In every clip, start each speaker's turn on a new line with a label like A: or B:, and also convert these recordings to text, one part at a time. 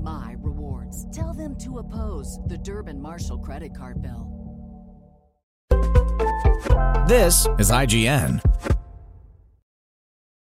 A: my rewards. Tell them to oppose the Durbin Marshall credit card bill.
B: This is IGN.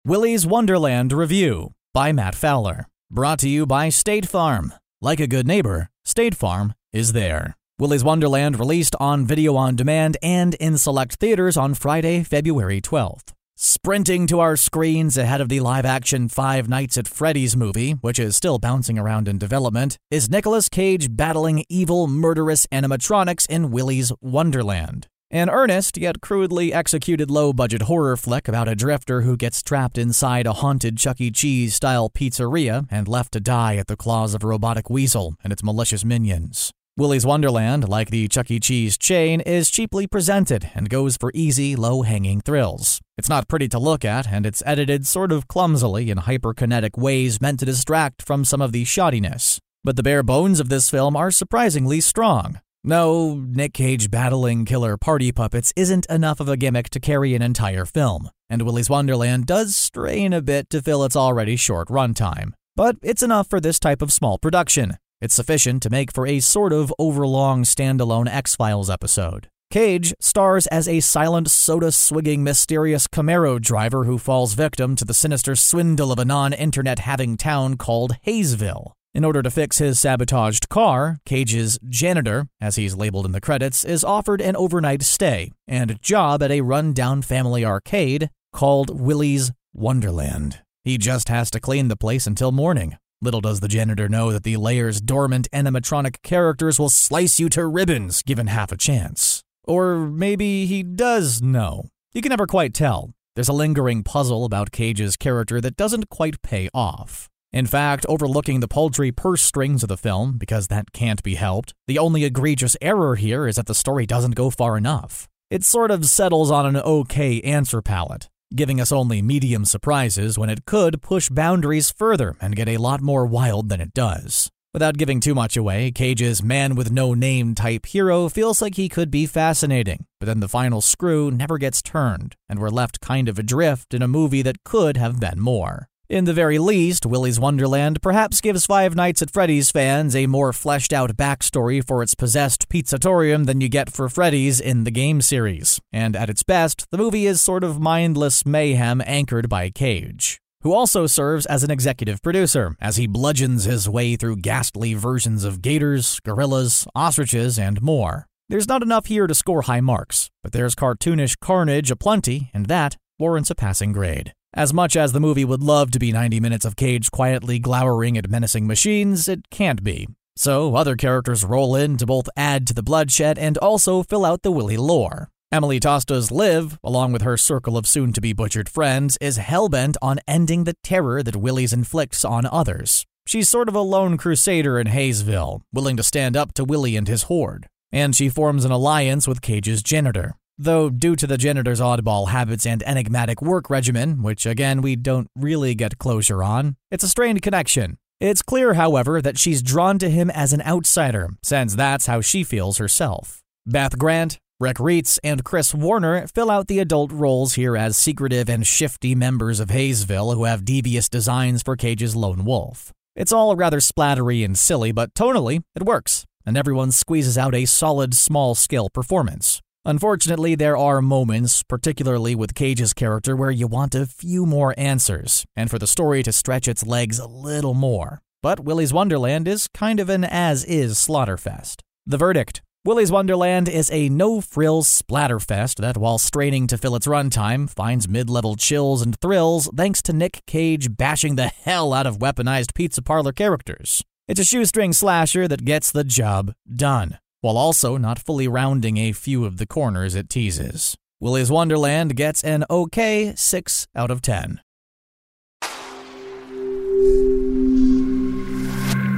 B: Willy's Wonderland Review by Matt Fowler. Brought to you by State Farm. Like a good neighbor, State Farm is there. Willy's Wonderland released on video on demand and in select theaters on Friday, February 12th. Sprinting to our screens ahead of the live action Five Nights at Freddy's movie, which is still bouncing around in development, is Nicolas Cage battling evil, murderous animatronics in Willy's Wonderland. An earnest yet crudely executed low budget horror flick about a drifter who gets trapped inside a haunted Chuck E. Cheese style pizzeria and left to die at the claws of a robotic weasel and its malicious minions. Willy's Wonderland, like the Chuck E. Cheese chain, is cheaply presented and goes for easy, low hanging thrills. It's not pretty to look at, and it's edited sort of clumsily in hyperkinetic ways meant to distract from some of the shoddiness. But the bare bones of this film are surprisingly strong. No, Nic Cage battling killer party puppets isn't enough of a gimmick to carry an entire film, and Willy's Wonderland does strain a bit to fill its already short runtime. But it's enough for this type of small production. It's sufficient to make for a sort of overlong standalone X Files episode. Cage stars as a silent, soda swigging, mysterious Camaro driver who falls victim to the sinister swindle of a non internet having town called Hayesville. In order to fix his sabotaged car, Cage's janitor, as he's labeled in the credits, is offered an overnight stay and job at a run-down family arcade called Willy's Wonderland. He just has to clean the place until morning. Little does the janitor know that the lair's dormant animatronic characters will slice you to ribbons given half a chance. Or maybe he does know. You can never quite tell. There's a lingering puzzle about Cage's character that doesn't quite pay off. In fact, overlooking the paltry purse strings of the film, because that can't be helped, the only egregious error here is that the story doesn't go far enough. It sort of settles on an okay answer palette, giving us only medium surprises when it could push boundaries further and get a lot more wild than it does. Without giving too much away, Cage's man with no name type hero feels like he could be fascinating, but then the final screw never gets turned, and we're left kind of adrift in a movie that could have been more. In the very least, Willy's Wonderland perhaps gives Five Nights at Freddy's fans a more fleshed out backstory for its possessed pizzatorium than you get for Freddy's in the game series. And at its best, the movie is sort of mindless mayhem anchored by Cage who also serves as an executive producer as he bludgeons his way through ghastly versions of gators, gorillas, ostriches, and more. There's not enough here to score high marks, but there's cartoonish carnage aplenty, and that warrants a passing grade. As much as the movie would love to be 90 minutes of Cage quietly glowering at menacing machines, it can't be. So, other characters roll in to both add to the bloodshed and also fill out the Willy lore. Emily Tosta's Liv, along with her circle of soon to be butchered friends, is hellbent on ending the terror that Willy's inflicts on others. She's sort of a lone crusader in Hayesville, willing to stand up to Willy and his horde. And she forms an alliance with Cage's janitor. Though, due to the janitor's oddball habits and enigmatic work regimen, which again we don't really get closure on, it's a strained connection. It's clear, however, that she's drawn to him as an outsider, since that's how she feels herself. Beth Grant, Ric Reitz, and Chris Warner fill out the adult roles here as secretive and shifty members of Hayesville who have devious designs for Cage's lone wolf. It's all rather splattery and silly, but tonally, it works, and everyone squeezes out a solid small scale performance. Unfortunately, there are moments, particularly with Cage's character, where you want a few more answers, and for the story to stretch its legs a little more. But Willy's Wonderland is kind of an as is slaughterfest. The verdict Willy's Wonderland is a no frills splatterfest that, while straining to fill its runtime, finds mid level chills and thrills thanks to Nic Cage bashing the hell out of weaponized pizza parlor characters. It's a shoestring slasher that gets the job done while also not fully rounding a few of the corners it teases. Willy's Wonderland gets an okay 6 out of 10.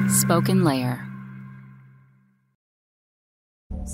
C: SpokenLayer